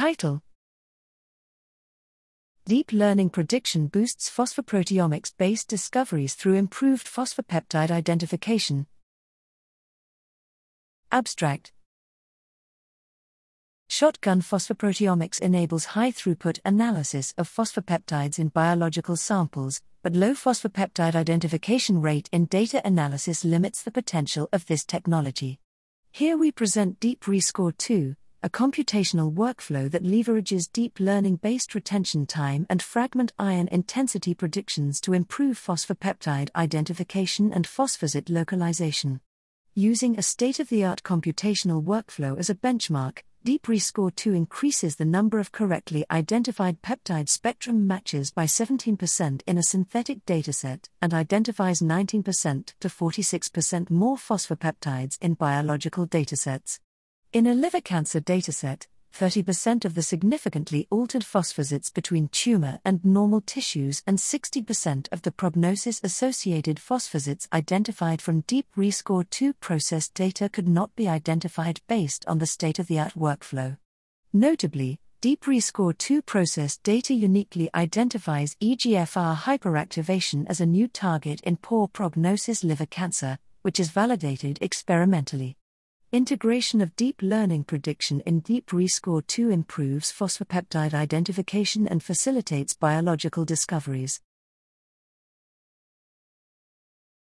Title Deep Learning Prediction boosts phosphoproteomics based discoveries through improved phosphopeptide identification. Abstract Shotgun phosphoproteomics enables high throughput analysis of phosphopeptides in biological samples, but low phosphopeptide identification rate in data analysis limits the potential of this technology. Here we present Deep Rescore 2, a computational workflow that leverages deep learning based retention time and fragment ion intensity predictions to improve phosphopeptide identification and phosphosite localization. Using a state of the art computational workflow as a benchmark, DeepRescore 2 increases the number of correctly identified peptide spectrum matches by 17% in a synthetic dataset and identifies 19% to 46% more phosphopeptides in biological datasets. In a liver cancer dataset, 30% of the significantly altered phosphosites between tumor and normal tissues and 60% of the prognosis associated phosphosites identified from deep rescore 2 processed data could not be identified based on the state of the art workflow. Notably, Deep Rescore 2 processed data uniquely identifies EGFR hyperactivation as a new target in poor prognosis liver cancer, which is validated experimentally. Integration of deep learning prediction in Deep Rescore 2 improves phosphopeptide identification and facilitates biological discoveries.